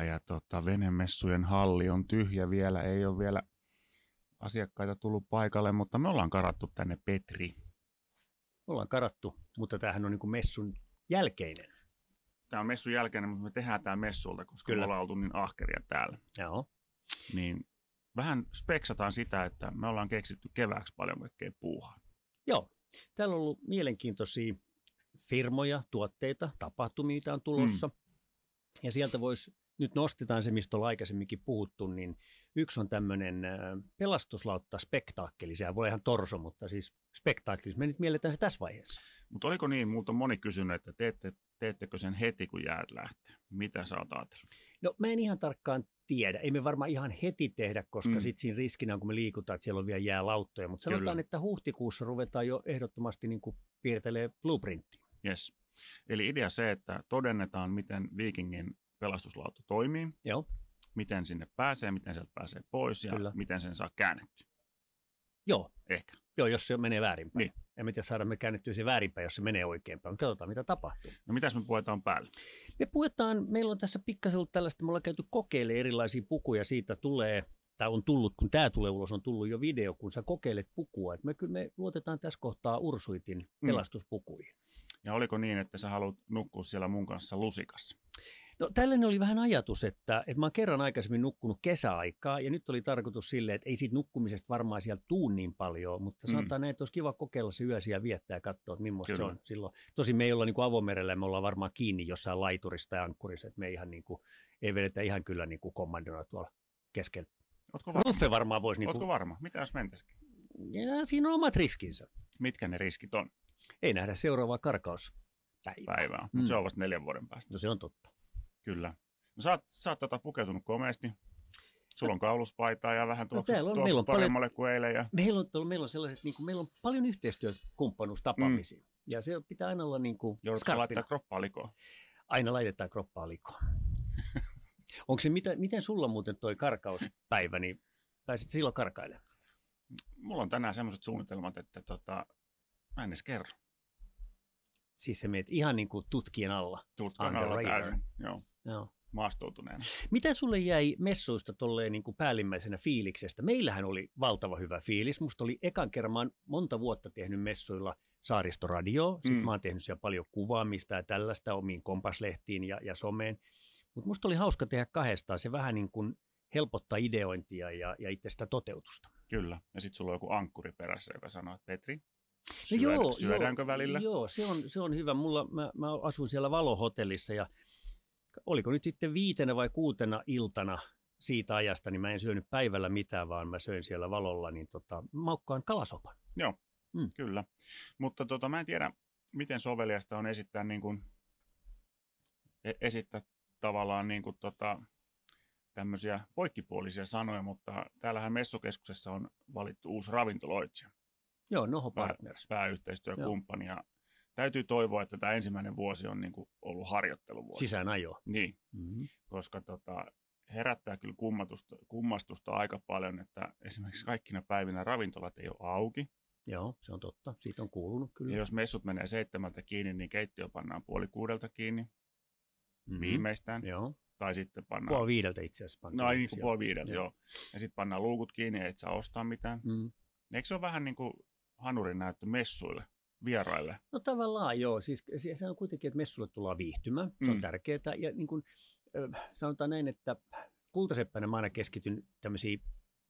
Karkauspäivä ja tota, venemessujen halli on tyhjä vielä, ei ole vielä asiakkaita tullut paikalle, mutta me ollaan karattu tänne Petri. Me ollaan karattu, mutta tämähän on niin kuin messun jälkeinen. Tämä on messun jälkeinen, mutta me tehdään tämä messulta, koska Kyllä. me ollaan oltu niin ahkeria täällä. Joo. Niin vähän speksataan sitä, että me ollaan keksitty kevääksi paljon kaikkea puuhaa. Joo. Täällä on ollut mielenkiintoisia firmoja, tuotteita, tapahtumia, mitä on tulossa. Mm. Ja sieltä voisi, nyt nostetaan se, mistä ollaan aikaisemminkin puhuttu, niin yksi on tämmöinen äh, pelastuslautta spektaakkeli. Sehän voi olla ihan torso, mutta siis spektaakkeli. Me nyt mielletään se tässä vaiheessa. Mutta oliko niin, multa on moni kysynyt, että teette, teettekö sen heti, kun jäät lähtee? Mitä sä oot ajatellut? No mä en ihan tarkkaan tiedä. Ei me varmaan ihan heti tehdä, koska Mm. sitten siinä riskinä on, kun me liikutaan, että siellä on vielä jäälauttoja. Mutta sanotaan, Kyllä. että huhtikuussa ruvetaan jo ehdottomasti niin kuin piirtelee blueprinttiä. Yes. Eli idea se, että todennetaan, miten Vikingin pelastuslauta toimii, Joo, miten sinne pääsee, miten sieltä pääsee pois ja Kyllä. miten sen saa käännetty. joo, Ehkä. joo jos se menee väärinpäin. Niin. En mä tiedä, saada me käännettyä se väärinpäin, jos se menee oikeinpäin. Mutta katsotaan, mitä tapahtuu. No mitäs me puetaan päälle? Me puetaan, meillä on tässä pikkasen ollut tällaista, me ollaan käyty kokeilemaan erilaisia pukuja, siitä tulee, tai on tullut, kun tämä tulee ulos, on tullut jo video, kun sä kokeilet pukua. Et me kyllä me luotetaan tässä kohtaa Ursuitin Mm. Ja oliko niin, että sä haluat nukkua siellä mun kanssa lusikassa? No tällainen oli vähän ajatus, että, että mä oon kerran aikaisemmin nukkunut kesäaikaa ja nyt oli tarkoitus silleen, että ei siitä nukkumisesta varmaan sieltä tuu niin paljon, mutta Mm. sanotaan näin, että olisi kiva kokeilla se yö siellä viettää ja katsoa, että millaista se on silloin. Tosin me ei olla niin kuin avomerellä, me ollaan varmaan kiinni jossain laiturista ja ankkurissa, että me ei ihan niin kuin, ei vedetä ihan kyllä niin kuin kommandona tuolla keskellä. Ootko varma? Ruffe varmaan voisi, niin Ootko kuin, varma? Mitä jos mentäisikin? ja siinä on omat riskinsä. Mitkä ne riskit on Ei nähdä seuraavaa karkauspäivää. päivää? Mm. Mutta se on vasta neljän vuoden päästä. No se on totta. Kyllä. No sä oot, sä oot tota pukeutunut komeasti. Sulla on kauluspaitaa ja vähän tuoksu, No on- tuoksu meillä on paljon- paremmalle kuin eilen. Ja... Meillä on, tuolla- meillä on sellaiset, niin kuin, meillä on paljon yhteistyökumppanuustapaamisia. Mm. Ja se pitää aina olla niin kuin Joudutko laittaa kroppaa likoon? Aina laitetaan kroppaa likoon. Onko se, mitä, miten sulla muuten toi karkauspäivä, niin pääsit silloin karkailemaan? Mulla on tänään semmoiset suunnitelmat, että tota, mä en edes kerro. Siis sä meet ihan niin kuin tutkien alla. The alla täysin. Joo, Joo. maastoutuneena. Mitä sulle jäi messuista tolleen niin kuin päällimmäisenä fiiliksestä? Meillähän oli valtava hyvä fiilis. Musta oli ekan kerran, mä monta vuotta tehnyt messuilla saaristoradio. Sitten mm. mä oon tehnyt siellä paljon kuvaamista ja tällaista omiin kompaslehtiin ja, ja someen. Mutta musta oli hauska tehdä kahdestaan. Se vähän niin kuin helpottaa ideointia ja, ja itse sitä toteutusta. Kyllä. Ja sitten sulla on joku ankkuri perässä, joka sanoo, että Petri, No syödä, joo, syödäänkö joo, välillä? Joo, se on, se on hyvä. Mulla, mä, mä asun siellä Valohotellissa ja oliko nyt sitten viitenä vai kuutena iltana siitä ajasta, niin mä en syönyt päivällä mitään, vaan mä söin siellä Valolla, niin tota, maukkaan kalasopan. Joo, Mm. kyllä. Mutta tota, mä en tiedä, miten soveliasta on esittää, niin kuin, e- esittää tavallaan niin kuin, tota, tämmöisiä poikkipuolisia sanoja, mutta täällähän Messukeskuksessa on valittu uusi ravintoloitsija, Joo, Noho pää, Partners. pääyhteistyökumppani. Ja täytyy toivoa, että tämä ensimmäinen vuosi on niin kuin, ollut harjoitteluvuosi. Sisäänajo. Niin, Mm-hmm. koska tota, herättää kyllä kummatusta, kummastusta aika paljon, että esimerkiksi kaikkina päivinä ravintolat ei ole auki. Joo, se on totta. Siitä on kuulunut kyllä. Ja jos messut menee seitsemältä kiinni, niin keittiö pannaan puoli kuudelta kiinni Mhm. viimeistään. Joo, Tai sitten pannaan... puoli viideltä itse asiassa. pantiin No ei niin puoli viideltä, joo. Joo. Ja sitten pannaan luukut kiinni, et saa ostaa mitään. Mm. Eikö se ole vähän niin kuin hanurin näyttö messuille, vieraille? No tavallaan joo, siis se on kuitenkin, että messulle tullaan viihtymään, se on Mm. tärkeää. Ja niin kuin, sanotaan näin, että kultaseppänä mä aina keskityn tämmöisiin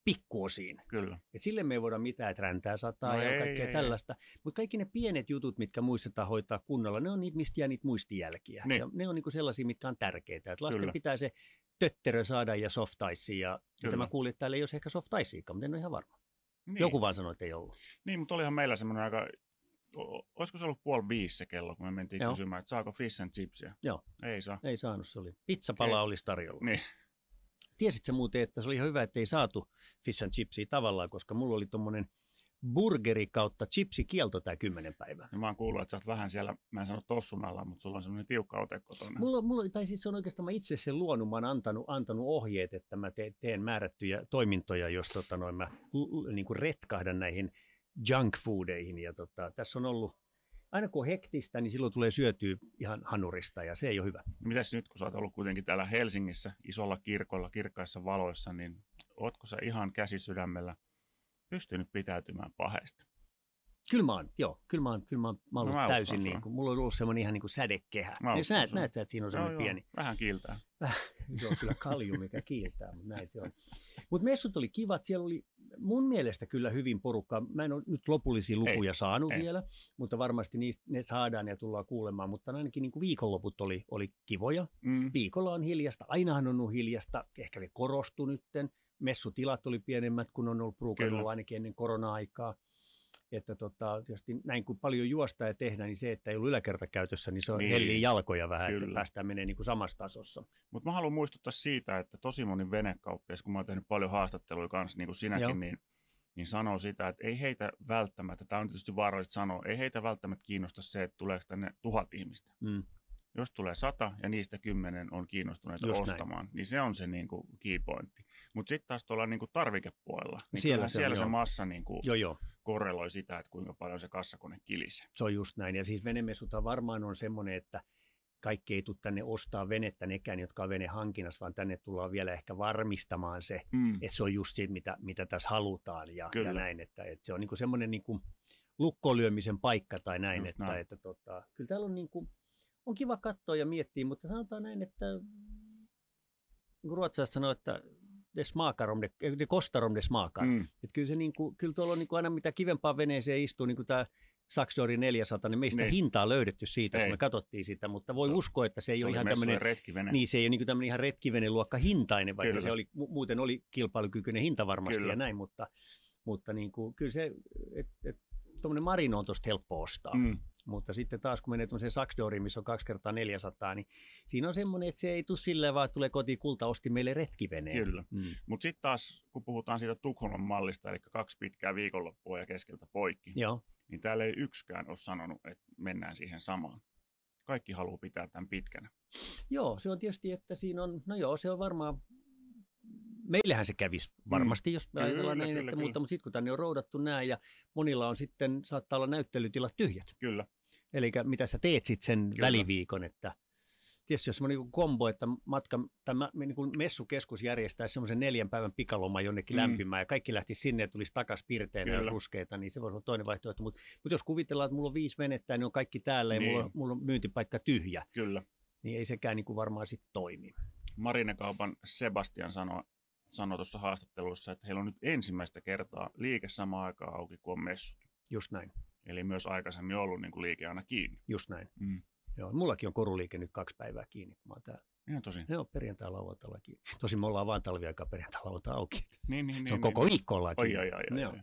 pikkuosiin. Kyllä. Et sille me ei voida mitään, että räntää sataa No ja ei, kaikkea ei, tällaista. Mutta kaikki ne pienet jutut, mitkä muistetaan hoitaa kunnolla, ne on niitä, mistä jää niitä muistijälkiä. Niin. Ja ne on niinku sellaisia, mitkä on tärkeitä. Et lasten Kyllä. pitää se tötterö saada ja soft ice. Ja mitä mä kuulin, että täällä ei olisi ehkä soft iceakaan, mutta en ole ihan varma. Niin. Joku vaan sanoi, että ei ollut. Niin, mutta olihan meillä semmoinen aika olisiko se ollut puoli viisi se kello, kun me mentiin Joo. kysymään, että saako fish and chipsia? Joo. Ei saa. Ei saanut, se oli. Pizzapala Okei. olisi tarjolla. Niin. Tiesit sä muuten, että se oli ihan hyvä, että ei saatu fish and chipsia tavallaan, koska mulla oli tuommoinen burgeri kautta chipsikielto tämä kymmenen päivää. Ja mä oon kuullut, että sä oot vähän siellä, mä en sano tossun alla, mutta sulla on semmoinen tiukka ote kotona. Mulla, mulla, tai siis se on oikeastaan mä itse sen luonut, mä oon antanut, antanut ohjeet, että mä te, teen määrättyjä toimintoja, jos tota, noin, mä niin kuin retkahdan näihin junk foodeihin. Ja tota, tässä on ollut, aina kun on hektistä, niin silloin tulee syötyä ihan hanurista ja se ei ole hyvä. No Mitäs nyt, kun sä oot ollut kuitenkin täällä Helsingissä isolla kirkolla, kirkkaissa valoissa, niin ootko sä ihan käsisydämellä pystynyt pitäytymään paheesta? Kyllä mä oon, joo, kyllä mä oon, kyllä mä oon, mä oon No mä täysin niin kuin, mulla on ollut semmoinen ihan niin kuin sädekehä. Mä Jos uskon näet, näet sä, että siinä on semmoinen pieni, vähän kiiltää. on kyllä kalju, mikä kiiltää, mutta näin se on. Mutta messut oli kivat, siellä oli mun mielestä kyllä hyvin porukkaa. Mä en ole nyt lopullisia lukuja ei, saanut ei. vielä, mutta varmasti niistä, ne saadaan ja tullaan kuulemaan. Mutta ainakin niin kuin viikonloput oli, oli kivoja. Mm. Viikolla on hiljasta, ainahan on ollut hiljasta, ehkä se korostui nytten. Messutilat oli pienemmät kuin on ollut ollut ainakin ennen korona-aikaa. Että tota, tietysti näin kun paljon juosta ja tehdään, niin se, että ei ollut yläkerta käytössä, niin se on Niin. hellii jalkoja vähän, Kyllä. että päästään menee niin kuin samassa tasossa. Mutta mä haluan muistuttaa siitä, että tosi moni venekauppias, kun mä oon tehnyt paljon haastatteluja kanssa, niin kuin sinäkin, Joo. niin, niin sanoo sitä, että ei heitä välttämättä, tämä on tietysti vaarallista sanoa, ei heitä välttämättä kiinnosta se, että tuleeko tänne tuhat ihmistä. Mm. Jos tulee sata ja niistä kymmenen on kiinnostuneita Just näin. ostamaan, niin se on se niin kuin key pointti. Mutta sitten taas tuolla niin kuin tarvikepuolella, niin Siellä siellä, se on, siellä se joo. massa niin kuin Joo, joo. korreloi sitä, että kuinka paljon se kassakone kilisee. Se on just näin. Ja siis venemessuthan varmaan on semmoinen, että kaikki ei tule tänne ostaa venettä nekään, jotka on venehankinnassa, vaan tänne tullaan vielä ehkä varmistamaan se, Mm. että se on just se, mitä, mitä tässä halutaan ja, Kyllä. ja näin. Että, että se on niinku semmoinen niinku lukkolyömisen paikka tai näin. Just että, näin. että tota, kyllä täällä on, niinku, on kiva katsoa ja miettiä, mutta sanotaan näin, että ruotsalaiset sanoo, että det smakar om det, det kostar om det smakar. Mm. Että kyllä, se niinku, kyllä tuolla on niinku aina mitä kivempaa veneeseen istuu, niin kuin tämä Saxdori 400, niin meistä Niin. hintaa löydetty siitä, Ei. kun me katsottiin sitä, mutta voi Se- uskoa, että se ei Se ole ihan tämmöinen, retkivene. niin se ei ole niin tämmöinen ihan retkiveneluokka hintainen, vaikka Kyllä. se oli, mu- muuten oli kilpailukykyinen hinta varmasti Kyllä. ja näin, mutta, mutta niin kuin, kyllä se, että et, tuommoinen Marino on tuosta helppo ostaa. Mm. Mutta sitten taas kun menee tuollaiseen Saxdoriin, missä on 2 kertaa 400, niin siinä on semmoinen, että se ei tule silleen vaan, tulee kotiin kulta, osti meille retkiveneen. Kyllä. Mm. Mutta sitten taas, kun puhutaan siitä Tukholman mallista, eli kaksi pitkää viikonloppua ja keskeltä poikki, Joo, niin täällä ei yksikään ole sanonut, että mennään siihen samaan. Kaikki haluaa pitää tämän pitkänä. Joo, se on tietysti, että siinä on, no joo, se on varmaan, meillähän se kävisi varmasti, mm. jos me Kyllä, ajatellaan näin, kyllä, että, kyllä. mutta, mutta sitten kun tänne on roudattu näin ja monilla on sitten, saattaa olla näyttelytilat tyhjät. Kyllä. Eli mitä sä teet sitten sen Kyllä. kyllä. väliviikon, että tietysti jos semmoinen niin kombo, että matka, tai mä- niin kuin messukeskus järjestäisi semmoisen neljän päivän pikaloman jonnekin Mm. mm. lämpimään ja kaikki lähti sinne ja tulisi takaisin pirteinä ja Kyllä. ruskeita, niin se voisi olla toinen vaihtoehto. Mutta mut jos kuvitellaan, että mulla on viisi venettä ne on kaikki täällä ja Niin. mulla, on- mulla on myyntipaikka tyhjä, Kyllä. niin ei sekään niin kuin varmaan sitten toimi. Marinekaupan Sebastian sanoi sanoi tuossa haastattelussa, että heillä on nyt ensimmäistä kertaa liike samaan aikaan auki kuin on messut. Just näin, Eli myös aikaisemmin ollut niin kuin liike aina kiinni. just näin. Mm. Joo, mullakin on koruliike nyt kaksi päivää kiinni, kun mä oon täällä. Ihan tosi. Joo, perjantai lauantailla kiinni. Tosin me ollaan vaan talviaikaa perjantai lauantai auki. Niin, niin, Se niin, on koko niin. viikko ollaan Oi, kiinni. oi, oi, oi, Joo. oi.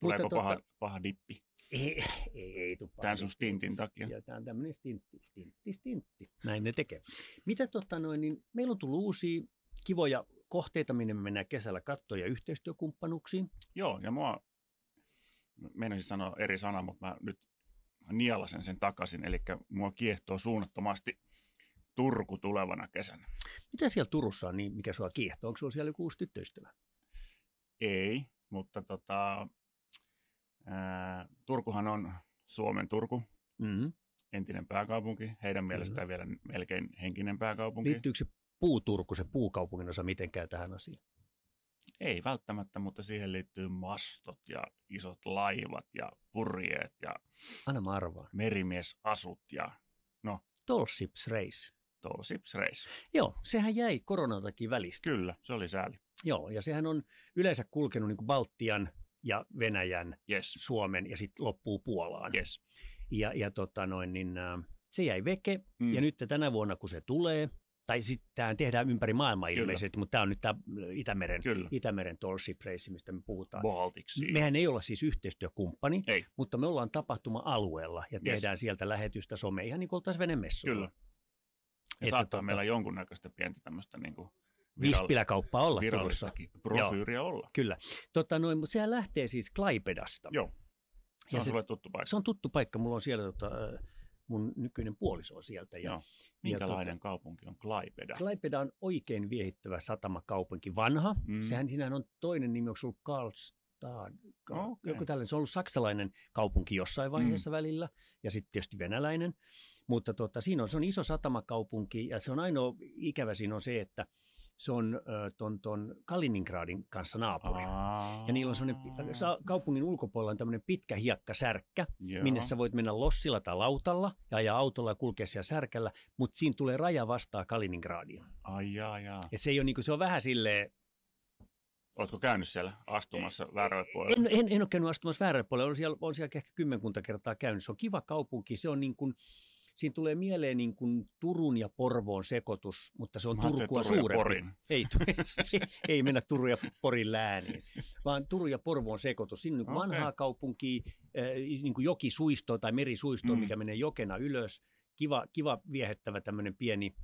Tuleeko Mutta paha, paha dippi Ei, ei, ei tule tämän sun stintin takia? Ja tämä on tämmöinen stintti, stintti, stintti. Näin ne tekee. Mitä tota noin, niin meillä on tullut uusia kivoja kohteita, minne me mennään kesällä kattoon ja yhteistyökumppanuuksiin. Joo, ja mua, meinasin sanoa eri sana, mutta mä nyt nialasen sen takaisin, eli mua kiehtoo suunnattomasti Turku tulevana kesänä. Mitä siellä Turussa on, niin mikä sua kiehtoo? Onko sulla siellä joku uusi tyttöystävä? Ei, mutta tota, ää, Turkuhan on Suomen Turku, Mm-hmm. Entinen pääkaupunki, heidän mielestään vielä melkein henkinen pääkaupunki. Liittyykö se puuturku, se puukaupungin osa mitenkään tähän asiaan? Ei välttämättä, mutta siihen liittyy mastot ja isot laivat ja purjeet ja Anna mä arvaan. merimiesasut ja Tall Ships Race. Tall Ships Race. Joo, sehän jäi koronan takia välistä. Kyllä, se oli sääli. Joo, ja sehän on yleensä kulkenut niin kuin Baltian ja Venäjän, Yes, Suomen ja sitten loppuu Puolaan. yes. Ja, ja tota noin, niin, se jäi veke, Mm. ja nyt tänä vuonna kun se tulee, tai sitten tämä tehdään ympäri maailmaa Kyllä. ilmeisesti, mutta tämä on nyt tämä Itämeren, Kyllä. Itämeren Tallship Race, mistä me puhutaan. Baltic Sea. Mehän ei olla siis yhteistyökumppani, Ei. mutta me ollaan tapahtuma-alueella ja Yes. tehdään sieltä lähetystä some ihan niin kuin oltaisiin venemessuilla. Kyllä. Ja Että saattaa tota- meillä jonkunnäköistä pientä tämmöistä niin kuin Vispilä-kauppaa olla virallistakin brosyyriä olla. Kyllä. Tota, noin, mutta sehän lähtee siis Klaipedasta. Joo. Se Ja on sulle tuttu paikka. Se on tuttu paikka. Mulla on siellä tota, mun nykyinen puoliso on sieltä. Ja, Joo. Minkälainen kaupunki on Klaipeda? Klaipeda on oikein viehittävä satamakaupunki. Vanha. Mm. Sehän sinähän on toinen nimi, onko ollut Karlstad? Ka- Okei. Joku tällainen. Se on ollut saksalainen kaupunki jossain vaiheessa mm. välillä ja sitten tietysti venäläinen. Mutta tota, siinä on, se on iso satamakaupunki ja se on ainoa ikävä siinä on se, että se on ton, ton Kaliningradin kanssa naapuri. Aa, Ja niillä on semmoinen, kaupungin ulkopuolella on tämmöinen pitkä hiekkasärkkä, Joo. minne sä voit mennä lossilla tai lautalla ja ajaa autolla ja kulkea siellä särkällä, mutta siinä tulee raja vastaa Kaliningradiin. Ai jaa, jaa. Et se, ei ole, niinku, se on vähän silleen, Oletko käynyt siellä astumassa väärälle puolelle? en, en, en ole käynyt astumassa väärälle puolelle, on siellä, on siellä ehkä kymmenkunta kertaa käynyt. Se on kiva kaupunki, se on niin kuin, siinä tulee mieleen niin kuin Turun ja Porvoon sekoitus, mutta se on Turkua Turun suurempi. Porin. Ei, ei mennä Turun ja Porin lääniin, vaan Turun ja Porvoon sekoitus. Siinä on niin Okei. vanhaa kaupunkia, äh, niin kuin jokisuisto tai merisuisto, Mm. mikä menee jokena ylös. Kiva, kiva viehettävä tämmöinen pieni.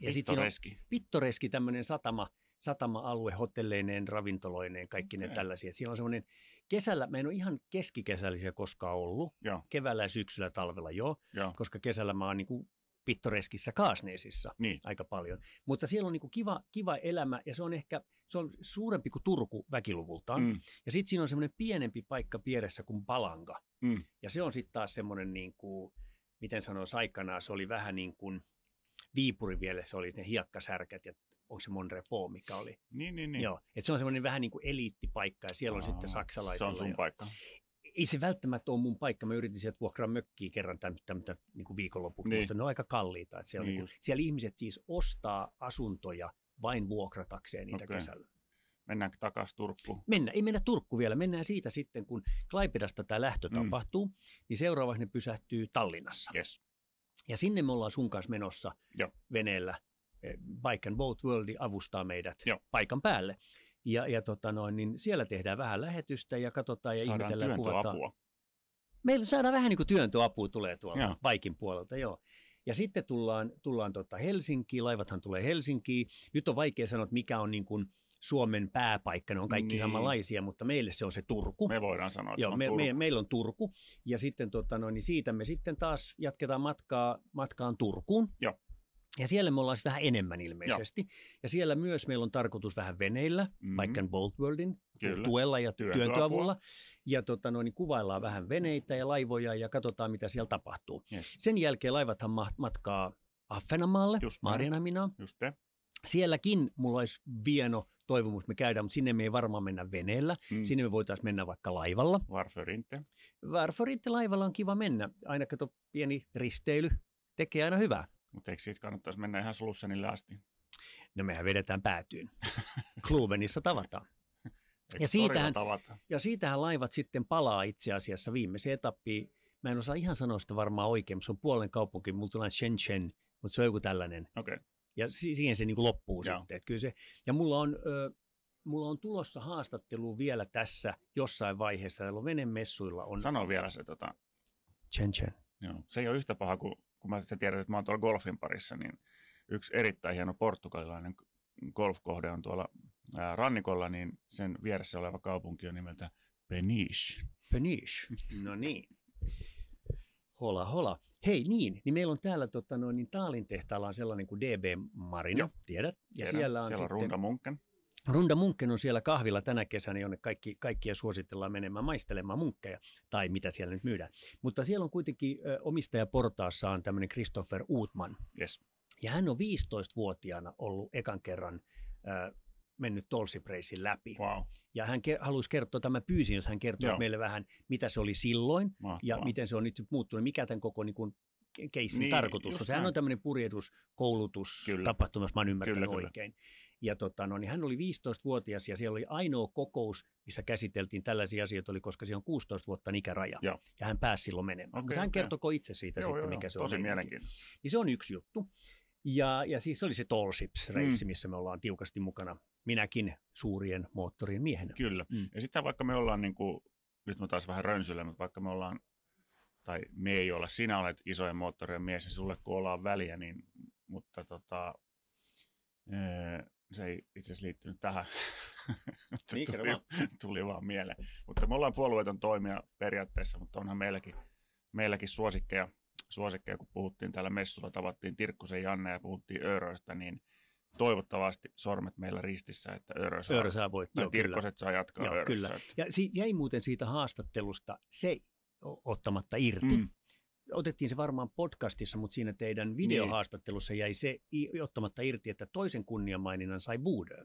Ja sitten siinä on Pittoreski. pittoreski tämmöinen satama, satama-alue hotelleineen, ravintoloineen, kaikki ne Okei. tällaisia. Siellä on semmoinen kesällä, mä en ole ihan keskikesällisiä koskaan ollut, Joo, keväällä ja syksyllä ja talvella jo, joo. koska kesällä mä oon niin kuin pittoreskissä Kaasneesissa Niin. aika paljon. Mutta siellä on niin kuin kiva, kiva elämä ja se on ehkä se on suurempi kuin Turku väkiluvultaan. Mm. Ja sitten siinä on semmoinen pienempi paikka pieressä kuin Palanga. Mm. Ja se on sitten taas semmoinen, niin kuin, miten sanoisi aikanaan, se oli vähän niin kuin Viipuri vielä, se oli ne hiekkasärkät ja onko se Monrepo, mikä oli. Niin, niin, Niin. niin. Joo, että se on semmoinen vähän niin kuin eliittipaikka ja siellä on sitten Aa, saksalaisilla. Se on sun paikka. Ei se välttämättä ole mun paikka. Mä yritin sieltä vuokraa mökkiä kerran tämmöistä niin kuin viikonlopuksi, Niin. mutta ne on aika kalliita. Että siellä, Niin niin niin just. siellä ihmiset siis ostaa asuntoja vain vuokratakseen niitä okay. kesällä. Mennäänkö takaisin Turkkuun? Mennä, ei mennä Turkku vielä, mennään siitä sitten, kun Klaipedasta tämä lähtö mm. tapahtuu, niin seuraavaksi ne pysähtyy Tallinnassa. Yes. Ja sinne me ollaan sun kanssa menossa Joo. veneellä. Bike and Boat World avustaa meidät Joo. paikan päälle. Ja, ja tota noin, niin siellä tehdään vähän lähetystä ja katsotaan ja Saadaan ihmetellään työntöapua. Meillä saadaan vähän niin kuin työntöapua tulee tuolta Joo. Puolelta, joo. Ja sitten tullaan, tullaan tota Helsinkiin, laivathan tulee Helsinkiin. Nyt on vaikea sanoa, että mikä on niin kuin Suomen pääpaikka, ne on kaikki Niin. samanlaisia, mutta meille se on se Turku. Me voidaan sanoa, että se Joo, on me, Turku. me, meillä on Turku ja sitten tota noin, niin siitä me sitten taas jatketaan matkaa, matkaan Turkuun. Joo. Ja siellä me ollaan sitten vähän enemmän ilmeisesti. Joo. Ja siellä myös meillä on tarkoitus vähän veneillä, Mhm. mm-hmm. And Boat Worldin Kyllä. tuella ja työntöavulla. Ja tota noin, niin kuvaillaan vähän veneitä ja laivoja ja katsotaan, mitä siellä tapahtuu. Yes. Sen jälkeen laivathan ma- matkaa. Just te. Sielläkin mulla olisi vieno toivomus, me käydään, mutta sinne me ei varmaan mennä veneellä. Mm. Sinne me voitaisiin mennä vaikka laivalla. Varförinte. Varforitte laivalla on kiva mennä. Aina kato pieni risteily tekee aina hyvää. Mutta eikö siitä kannattaisi mennä ihan Slussenille asti? No mehän vedetään päätyyn. Klubenissa tavataan. Eikö Ja siitähän- tavata? Ja siitähän laivat sitten palaa itse asiassa viimeiseen etappiin. Mä en osaa ihan sanoa sitä varmaan oikein, mutta se on puolen kaupunki. Mulla tulee Shenzhen, mutta se on joku tällainen. Okei. Okay. Ja si- siihen se niin kuin loppuu Joo. sitten. Et kyllä se, ja mulla on, ö, mulla on tulossa haastattelu vielä tässä jossain vaiheessa. Täällä on venemessuilla. On Sano vielä se, tota, Shenzhen. joo. se ei ole yhtä paha kuin, kun mä sä tiedät, että mä oon tuolla golfin parissa, niin yksi erittäin hieno portugalilainen golfkohde on tuolla ää, rannikolla, niin sen vieressä oleva kaupunki on nimeltä Peniche. Peniche. No niin. Hola, hola. Hei niin, niin meillä on täällä tota, noin, niin Taalin tehtaalla on sellainen kuin DB Marina, Joo. tiedät? Ja Tiedän, siellä on siellä on sitten, Runda Munken. Runda Munkken on siellä kahvilla tänä kesänä, jonne kaikki, kaikkia suositellaan menemään maistelemaan munkkeja, tai mitä siellä nyt myydään. Mutta siellä on kuitenkin ö, omistajaportaassa on tämmöinen Christopher Uutman, Yes. ja hän on 15-vuotiaana ollut ekan kerran ö, mennyt Tolsipreisin läpi. Wow. Ja hän ke- halusi kertoa, tämä pyysin, jos hän kertoo meille vähän, mitä se oli silloin, Mahtavaa. ja miten se on nyt muuttunut, mikä tämän koko niin kuin, ke- keissin Niin, tarkoitus on. Sehän näin. on tämmöinen purjehdus, koulutus, Kyllä. tapahtuma, jos mä oon ymmärtänyt Kyllä, kyllä. oikein. Ja tota, no, niin hän oli 15-vuotias ja siellä oli ainoa kokous, missä käsiteltiin tällaisia asioita, oli, koska siellä on 16 vuotta ikäraja. Joo. Ja hän pääsi silloin menemään. Okei, Mutta hän kertoko itse siitä Joo, sitten, joo, mikä joo. se on. Tosi mielenkiintoista. Niin se on yksi juttu. Ja, ja siis se oli se Tall Ships-reissi, mm. missä me ollaan tiukasti mukana. Minäkin suurien moottorien miehenä. Kyllä. Mm. Ja sitten vaikka me ollaan, niin kuin, nyt mä taas vähän rönsyllä, mutta vaikka me ollaan, tai me ei olla, sinä olet isojen moottorien mies, niin sulle kun ollaan väliä, niin, mutta tota, se ei itse asiassa liittynyt tähän. niin, tuli, tuli vaan mieleen. Mutta me ollaan puolueeton toimia periaatteessa, mutta onhan meilläkin, meilläkin suosikkeja, suosikkeja, kun puhuttiin täällä messulla, tavattiin Tirkkusen Janne ja puhuttiin Ööröistä, niin toivottavasti sormet meillä ristissä, että Öörö saa, Öörö saa voittaa. Tirkkoset saa jatkaa Joo, Öörössä. Kyllä. Ja si- jäi muuten siitä haastattelusta se ottamatta irti. Mm otettiin se varmaan podcastissa, mutta siinä teidän videohaastattelussa jäi se ottamatta irti, että toisen kunniamaininnan sai Buudö,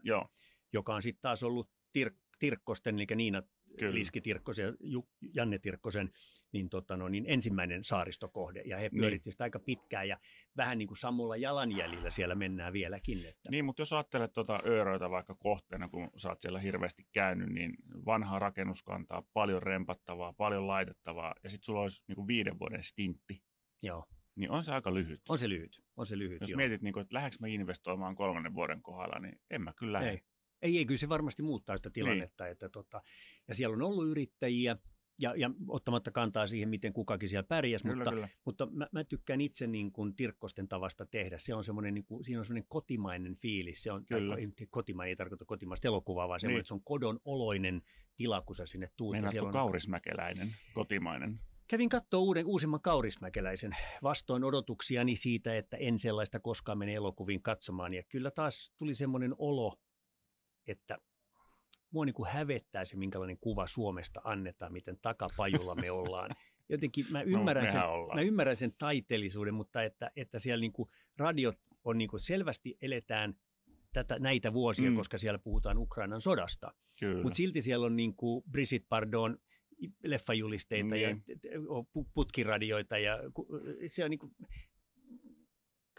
joka on sitten taas ollut Tir- Tirkkosten, eli Niina Kyllä. Liski Tirkkosen ja Janne Tirkkosen niin, tota no, niin ensimmäinen saaristokohde. Ja he pyörittivät niin. sitä aika pitkään ja vähän niin kuin sammulla jalanjäljillä siellä mennään vieläkin. Että... Niin, mutta jos ajattelet tuota Ööröitä vaikka kohteena, kun sä oot siellä hirveästi käynyt, niin vanha rakennuskantaa, paljon rempattavaa, paljon laitettavaa ja sitten sulla olisi niin kuin viiden vuoden stintti. Joo. Niin on se aika lyhyt. On se lyhyt. On se lyhyt Jos joo. mietit, niin kuin, että lähdekö mä investoimaan kolmannen vuoden kohdalla, niin en mä kyllä lähde. Ei. Ei, ei, kyllä se varmasti muuttaa sitä tilannetta. Niin. Että tota, ja siellä on ollut yrittäjiä, ja, ja ottamatta kantaa siihen, miten kukakin siellä pärjäsi, kyllä, mutta, kyllä. mutta mä, mä tykkään itse niin kuin Tirkkosten tavasta tehdä. Se on semmoinen, niin kuin, siinä on semmoinen kotimainen fiilis. Se on, kyllä. Tai, kotimainen ei tarkoita kotimaista elokuvaa, vaan semmoinen, niin. että se on kodon oloinen tila, kun sä sinne tuut. Meinaatko on... kaurismäkeläinen, kotimainen? Kävin katsoa uuden, uusimman kaurismäkeläisen vastoin odotuksiani siitä, että en sellaista koskaan mene elokuviin katsomaan. Ja kyllä taas tuli semmoinen olo, että mua niin kuin hävettää se, minkälainen kuva Suomesta annetaan, miten takapajulla me ollaan. Jotenkin mä no, ymmärrän, no, sen, mä ymmärrän sen taiteellisuuden, mutta että, että siellä niin kuin radiot on niin kuin selvästi eletään tätä, näitä vuosia, mm. koska siellä puhutaan Ukrainan sodasta. Mutta silti siellä on niin kuin Brigitte Bardon leffajulisteita mm. ja niin. putkiradioita ja se on niin kuin,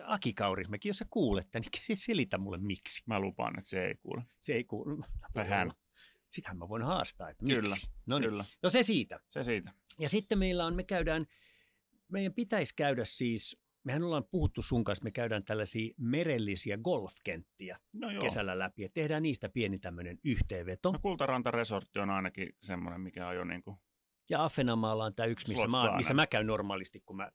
Aki Kaurismäki, jos sä kuulet niin selitä mulle miksi. Mä lupaan, että se ei kuule. Se ei kuule. Tai hän. Sitähän mä voin haastaa, että miksi. Kyllä, no niin. kyllä. No se siitä. Se siitä. Ja sitten meillä on, me käydään, meidän pitäisi käydä siis, mehän ollaan puhuttu sun kanssa, me käydään tällaisia merellisiä golfkenttiä no joo. kesällä läpi, ja tehdään niistä pieni tämmöinen yhteenveto. No Kultaranta Resortti on ainakin semmoinen, mikä on jo niin kuin... Ja Affenamaalla on tämä yksi, missä mä, missä mä käyn normaalisti, kun mä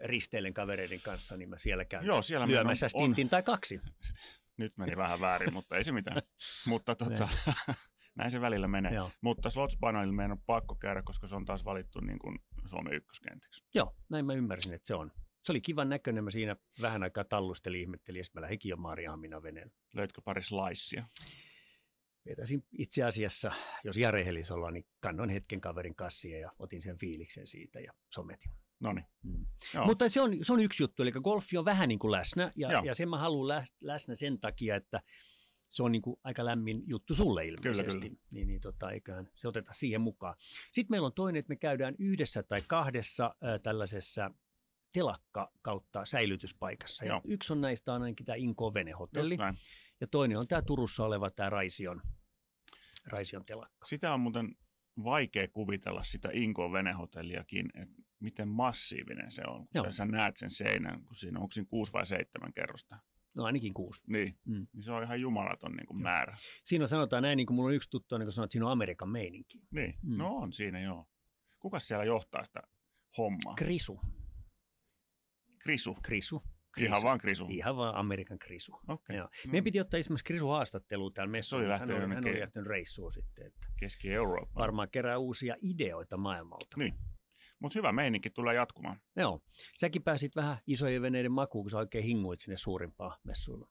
risteilen kavereiden kanssa, niin mä siellä käyn Joo, siellä lyömässä on, stintin on... tai kaksi. Nyt meni vähän väärin, mutta ei se mitään. mutta tota, näin se välillä menee. Joo. Mutta Slotspanelilla meidän on pakko käydä, koska se on taas valittu niin kuin Suomen ykköskentiksi. Joo, näin mä ymmärsin, että se on. Se oli kivan näköinen, mä siinä vähän aikaa tallustelin, ihmettelin, ja sitten mä lähdinkin jo Maariahamina veneellä. Löytkö pari slaissia? Vetäisin itse asiassa, jos Jare Helisolla, niin kannoin hetken kaverin kassia ja otin sen fiiliksen siitä ja sometin. No niin. Mm. Mutta se on, se on yksi juttu, eli golfi on vähän niin kuin läsnä, ja, ja sen mä haluan läsnä sen takia, että se on niin kuin aika lämmin juttu sulle ilmeisesti. Kyllä, kyllä. Niin, niin tota, eiköhän se oteta siihen mukaan. Sitten meillä on toinen, että me käydään yhdessä tai kahdessa äh, tällaisessa telakka kautta säilytyspaikassa. Ja yksi on näistä on ainakin tämä Inko Venehotelli. Ja toinen on tämä Turussa oleva tämä Raision, Raision telakka. Sitä on muuten vaikea kuvitella sitä Inko Venehotelliakin, että miten massiivinen se on. Kun sä näet sen seinän, kun siinä onko siinä kuusi vai seitsemän kerrosta. No ainakin kuusi. Niin, mm. niin se on ihan jumalaton niin kuin määrä. Siinä sanotaan näin, niin kuin mulla on yksi tuttu, niin kuin sanoo, että siinä on Amerikan meininki. Niin, mm. no on siinä joo. Kuka siellä johtaa sitä hommaa? Krisu. Krisu? Krisu. Krisu. Ihan vaan Krisu? Ihan vaan Amerikan Krisu. Okay. Joo. Mm. Meidän piti ottaa esimerkiksi Krisu haastatteluun täällä messuun. Hän, hän, oli, hän oli lähtenyt reissuun sitten. Että Keski-Eurooppaan. Varmaan kerää uusia ideoita maailmalta. Niin. Mutta hyvä meininki tulee jatkumaan. Joo. Säkin pääsit vähän isojen veneiden makuun, kun sä oikein hinguit sinne suurimpaan messuilla.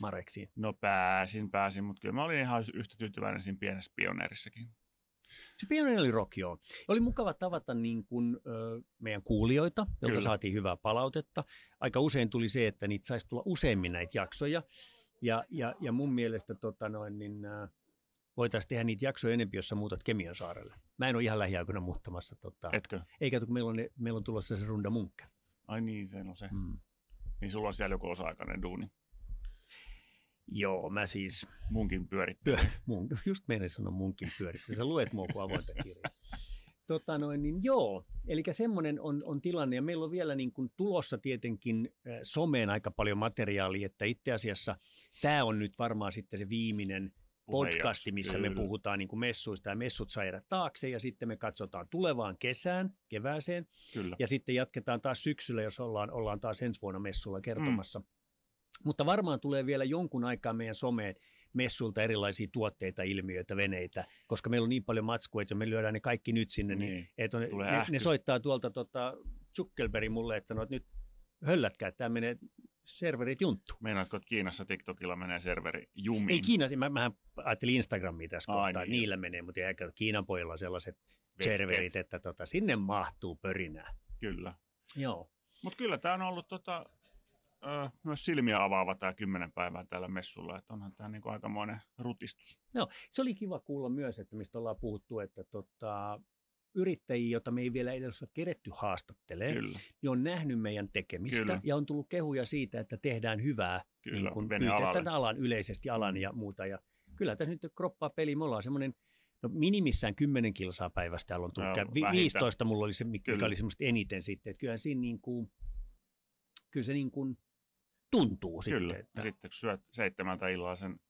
Mareksiin. No pääsin, pääsin, mutta kyllä mä olin ihan yhtä tyytyväinen siinä pienessä pioneerissakin. Se pioneeri oli rock, joo. Oli mukava tavata niin kuin, ö, meidän kuulijoita, joilta saatiin hyvää palautetta. Aika usein tuli se, että niitä saisi tulla useammin näitä jaksoja. Ja, ja, ja mun mielestä tota noin, niin, äh, voitaisiin tehdä niitä jaksoja enempi, jos sä muutat Kemion saarelle. Mä en ole ihan lähiaikoina muuttamassa. Tota, Etkö? Eikä, kun meillä on, ne, meillä on tulossa se runda munkka. Ai niin, se on se. Mm. Niin sulla on siellä joku osa-aikainen duuni. Joo, mä siis... Munkin pyörittää. Pyör, mun, just meidän sanoa munkin pyörittää. Sä luet mua kuin avointa kirjaa. Tota noin, niin joo, eli semmoinen on, on tilanne ja meillä on vielä niin kuin tulossa tietenkin someen aika paljon materiaalia, että itse asiassa tämä on nyt varmaan sitten se viimeinen podcasti, missä Kyllä. me puhutaan niin kuin messuista ja messut saa jäädä taakse ja sitten me katsotaan tulevaan kesään, kevääseen Kyllä. ja sitten jatketaan taas syksyllä, jos ollaan, ollaan taas ensi vuonna messulla kertomassa. Mm. Mutta varmaan tulee vielä jonkun aikaa meidän someen messulta erilaisia tuotteita, ilmiöitä, veneitä, koska meillä on niin paljon matskua, että me lyödään ne kaikki nyt sinne, niin, niin että on, ne, ne, soittaa tuolta tota, Zuckerberg mulle, että sanoo, että nyt höllätkää, että tämä menee serverit junttu. Meinaatko, että Kiinassa TikTokilla menee serveri jumiin? Ei Kiinassa, mä, mähän ajattelin Instagramia tässä Ai kohtaa, niin. niillä menee, mutta ei Kiinan pojilla on sellaiset Vehket. serverit, että tota, sinne mahtuu pörinää. Kyllä. Joo. Mutta kyllä tämä on ollut tota, ö, myös silmiä avaava tämä kymmenen päivää täällä messulla, että onhan tämä niinku aikamoinen rutistus. Joo, se oli kiva kuulla myös, että mistä ollaan puhuttu, että tota, yrittäjiä, joita me ei vielä edes ole keretty haastattelemaan, Kyllä. niin on nähnyt meidän tekemistä Kyllä. ja on tullut kehuja siitä, että tehdään hyvää Kyllä, niin kuin tätä alan yleisesti alan ja muuta. Ja kyllä tässä nyt kroppaa peli, me ollaan semmoinen No minimissään 10 kilsaa päivästä täällä on tullut. No, Vi- 15 mulla oli se, mikä kyllä. oli semmoista eniten sitten. Että kyllähän siinä niin kuin, kyllä se niin kuin tuntuu Kyllä. sitten. Että... Sitten kun syöt seitsemältä illalla sen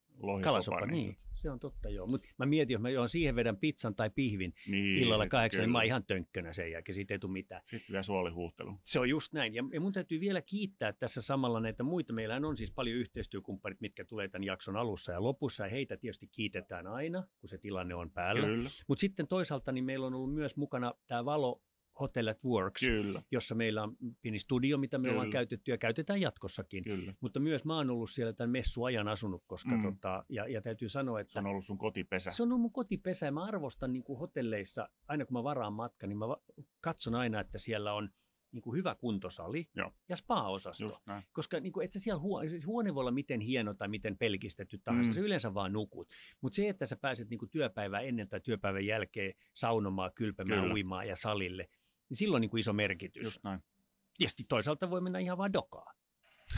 Kalasoppa, niin. niin. Se on totta joo. Mutta mä mietin, jos mä joon siihen vedän pizzan tai pihvin niin, illalla kahdeksan, niin mä oon ihan tönkkönä sen jälkeen. Siitä ei tule mitään. Sitten vielä suolihuuhtelu. Se on just näin. Ja, ja mun täytyy vielä kiittää tässä samalla näitä muita. Meillä on siis paljon yhteistyökumppanit, mitkä tulee tämän jakson alussa ja lopussa. Ja heitä tietysti kiitetään aina, kun se tilanne on päällä. Mutta sitten toisaalta niin meillä on ollut myös mukana tämä Valo Hotel at Works, Kyllä. jossa meillä on pieni studio, mitä me Kyllä. ollaan käytetty ja käytetään jatkossakin. Kyllä. Mutta myös mä oon ollut siellä tämän messuajan asunut, koska mm. tota, ja, ja täytyy sanoa, että... Se on ollut sun kotipesä. Se on ollut mun kotipesä ja mä arvostan niin kuin hotelleissa, aina kun mä varaan matka, niin mä katson aina, että siellä on niin kuin hyvä kuntosali Joo. ja spa-osasto. Koska niin kuin, et sä siellä huone, siis huone voi olla miten hieno tai miten pelkistetty tahansa, mm. se yleensä vaan nukut. Mutta se, että sä pääset niin kuin työpäivää ennen tai työpäivän jälkeen saunomaan, kylpemään, Kyllä. uimaan ja salille, niin silloin niin kuin iso merkitys. Just näin. Ja sitten toisaalta voi mennä ihan vaan dokaa.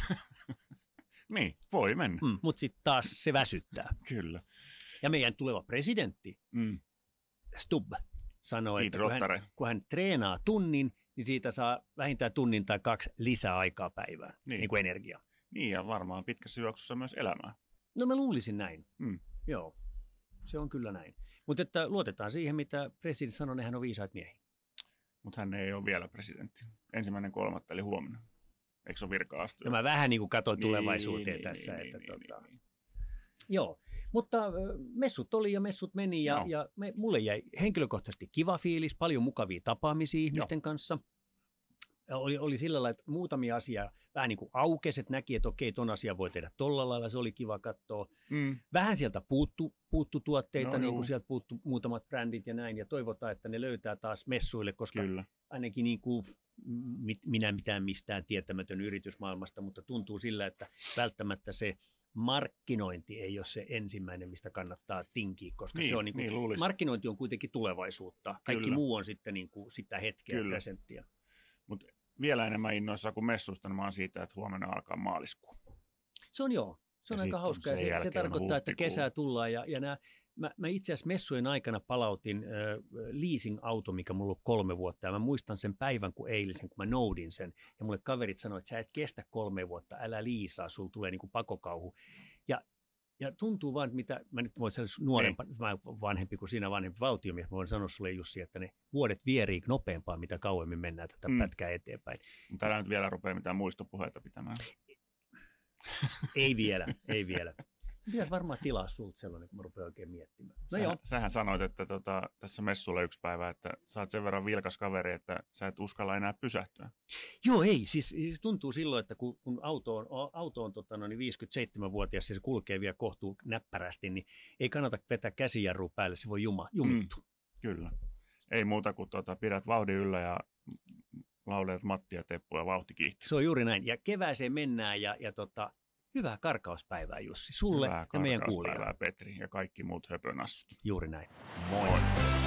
niin, voi mennä. Mm, Mutta sitten taas se väsyttää. Kyllä. Ja meidän tuleva presidentti, mm. Stubb, sanoi, että kun hän, kun hän treenaa tunnin, niin siitä saa vähintään tunnin tai kaksi lisäaikaa päivään, niin, niin kuin energiaa. Niin, ja varmaan pitkässä juoksussa myös elämää. No mä luulisin näin. Mm. Joo, se on kyllä näin. Mutta että luotetaan siihen, mitä presidentti sanoi, nehän on viisaat miehiä mutta hän ei ole vielä presidentti. Ensimmäinen kolmatta, eli huomenna. Eikö se ole virka No mä vähän niin kuin katsoin niin, tulevaisuuteen niin, tässä. Niin, että niin, tota... niin, niin. Joo, mutta messut oli ja messut meni ja, no. ja me, mulle jäi henkilökohtaisesti kiva fiilis, paljon mukavia tapaamisia ihmisten Joo. kanssa – oli, oli sillä lailla, että muutamia asia vähän niin kuin aukesi, että näki, että okei, ton asia voi tehdä tolla lailla, se oli kiva katsoa. Mm. Vähän sieltä puuttu, puuttu tuotteita, no, niin kuin sieltä puuttu muutamat brändit ja näin, ja toivotaan, että ne löytää taas messuille, koska Kyllä. ainakin niin kuin minä mitään mistään tietämätön yritysmaailmasta, mutta tuntuu sillä, että välttämättä se markkinointi ei ole se ensimmäinen, mistä kannattaa tinkiä, koska niin, se on niin kuin, niin markkinointi on kuitenkin tulevaisuutta. Kaikki Kyllä. muu on sitten niin kuin sitä hetkeä Kyllä. presenttiä. Mutta vielä enemmän innoissa kuin messusta, niin mä oon siitä, että huomenna alkaa maaliskuu. Se on joo. Se on ja aika hauska. Se, se tarkoittaa, että kesää tullaan ja, ja nämä Mä, mä itse asiassa messujen aikana palautin äh, leasing-auto, mikä mulla on kolme vuotta. Ja mä muistan sen päivän kuin eilisen, kun mä noudin sen. Ja mulle kaverit sanoivat, että sä et kestä kolme vuotta, älä liisaa, sulla tulee niinku pakokauhu. Ja ja tuntuu vaan, mitä, mä nyt voin sanoa nuorempa, niin. mä vanhempi kuin sinä vanhempi valtiomies, mä voin sanoa sulle Jussi, että ne vuodet vierii nopeampaa, mitä kauemmin mennään tätä mm. pätkää eteenpäin. Mutta älä nyt vielä rupea mitään muistopuheita pitämään. ei vielä, ei vielä. Pitäisi varmaan tilaa sulta sellainen, kun mä rupean oikein miettimään. No Sä, joo. Sähän sanoit, että tota, tässä messulla yksi päivä, että sä oot sen verran vilkas kaveri, että sä et uskalla enää pysähtyä. Joo, ei. Siis, siis tuntuu silloin, että kun, kun auto on, auto on tota, no, niin 57-vuotias ja se kulkee vielä kohtuu näppärästi, niin ei kannata vetää käsijarru päälle, se voi juma, jumittua. Mm, kyllä. Ei muuta kuin tota, pidät vauhdin yllä ja lauleet Matti ja Teppu ja vauhti kiihtyy. Se on juuri näin. Ja kevääseen mennään ja, ja tota, Hyvää karkauspäivää Jussi, sulle Hyvää ja meidän kuulijoille. Petri ja kaikki muut höpönassut. Juuri näin. Moi. Moi.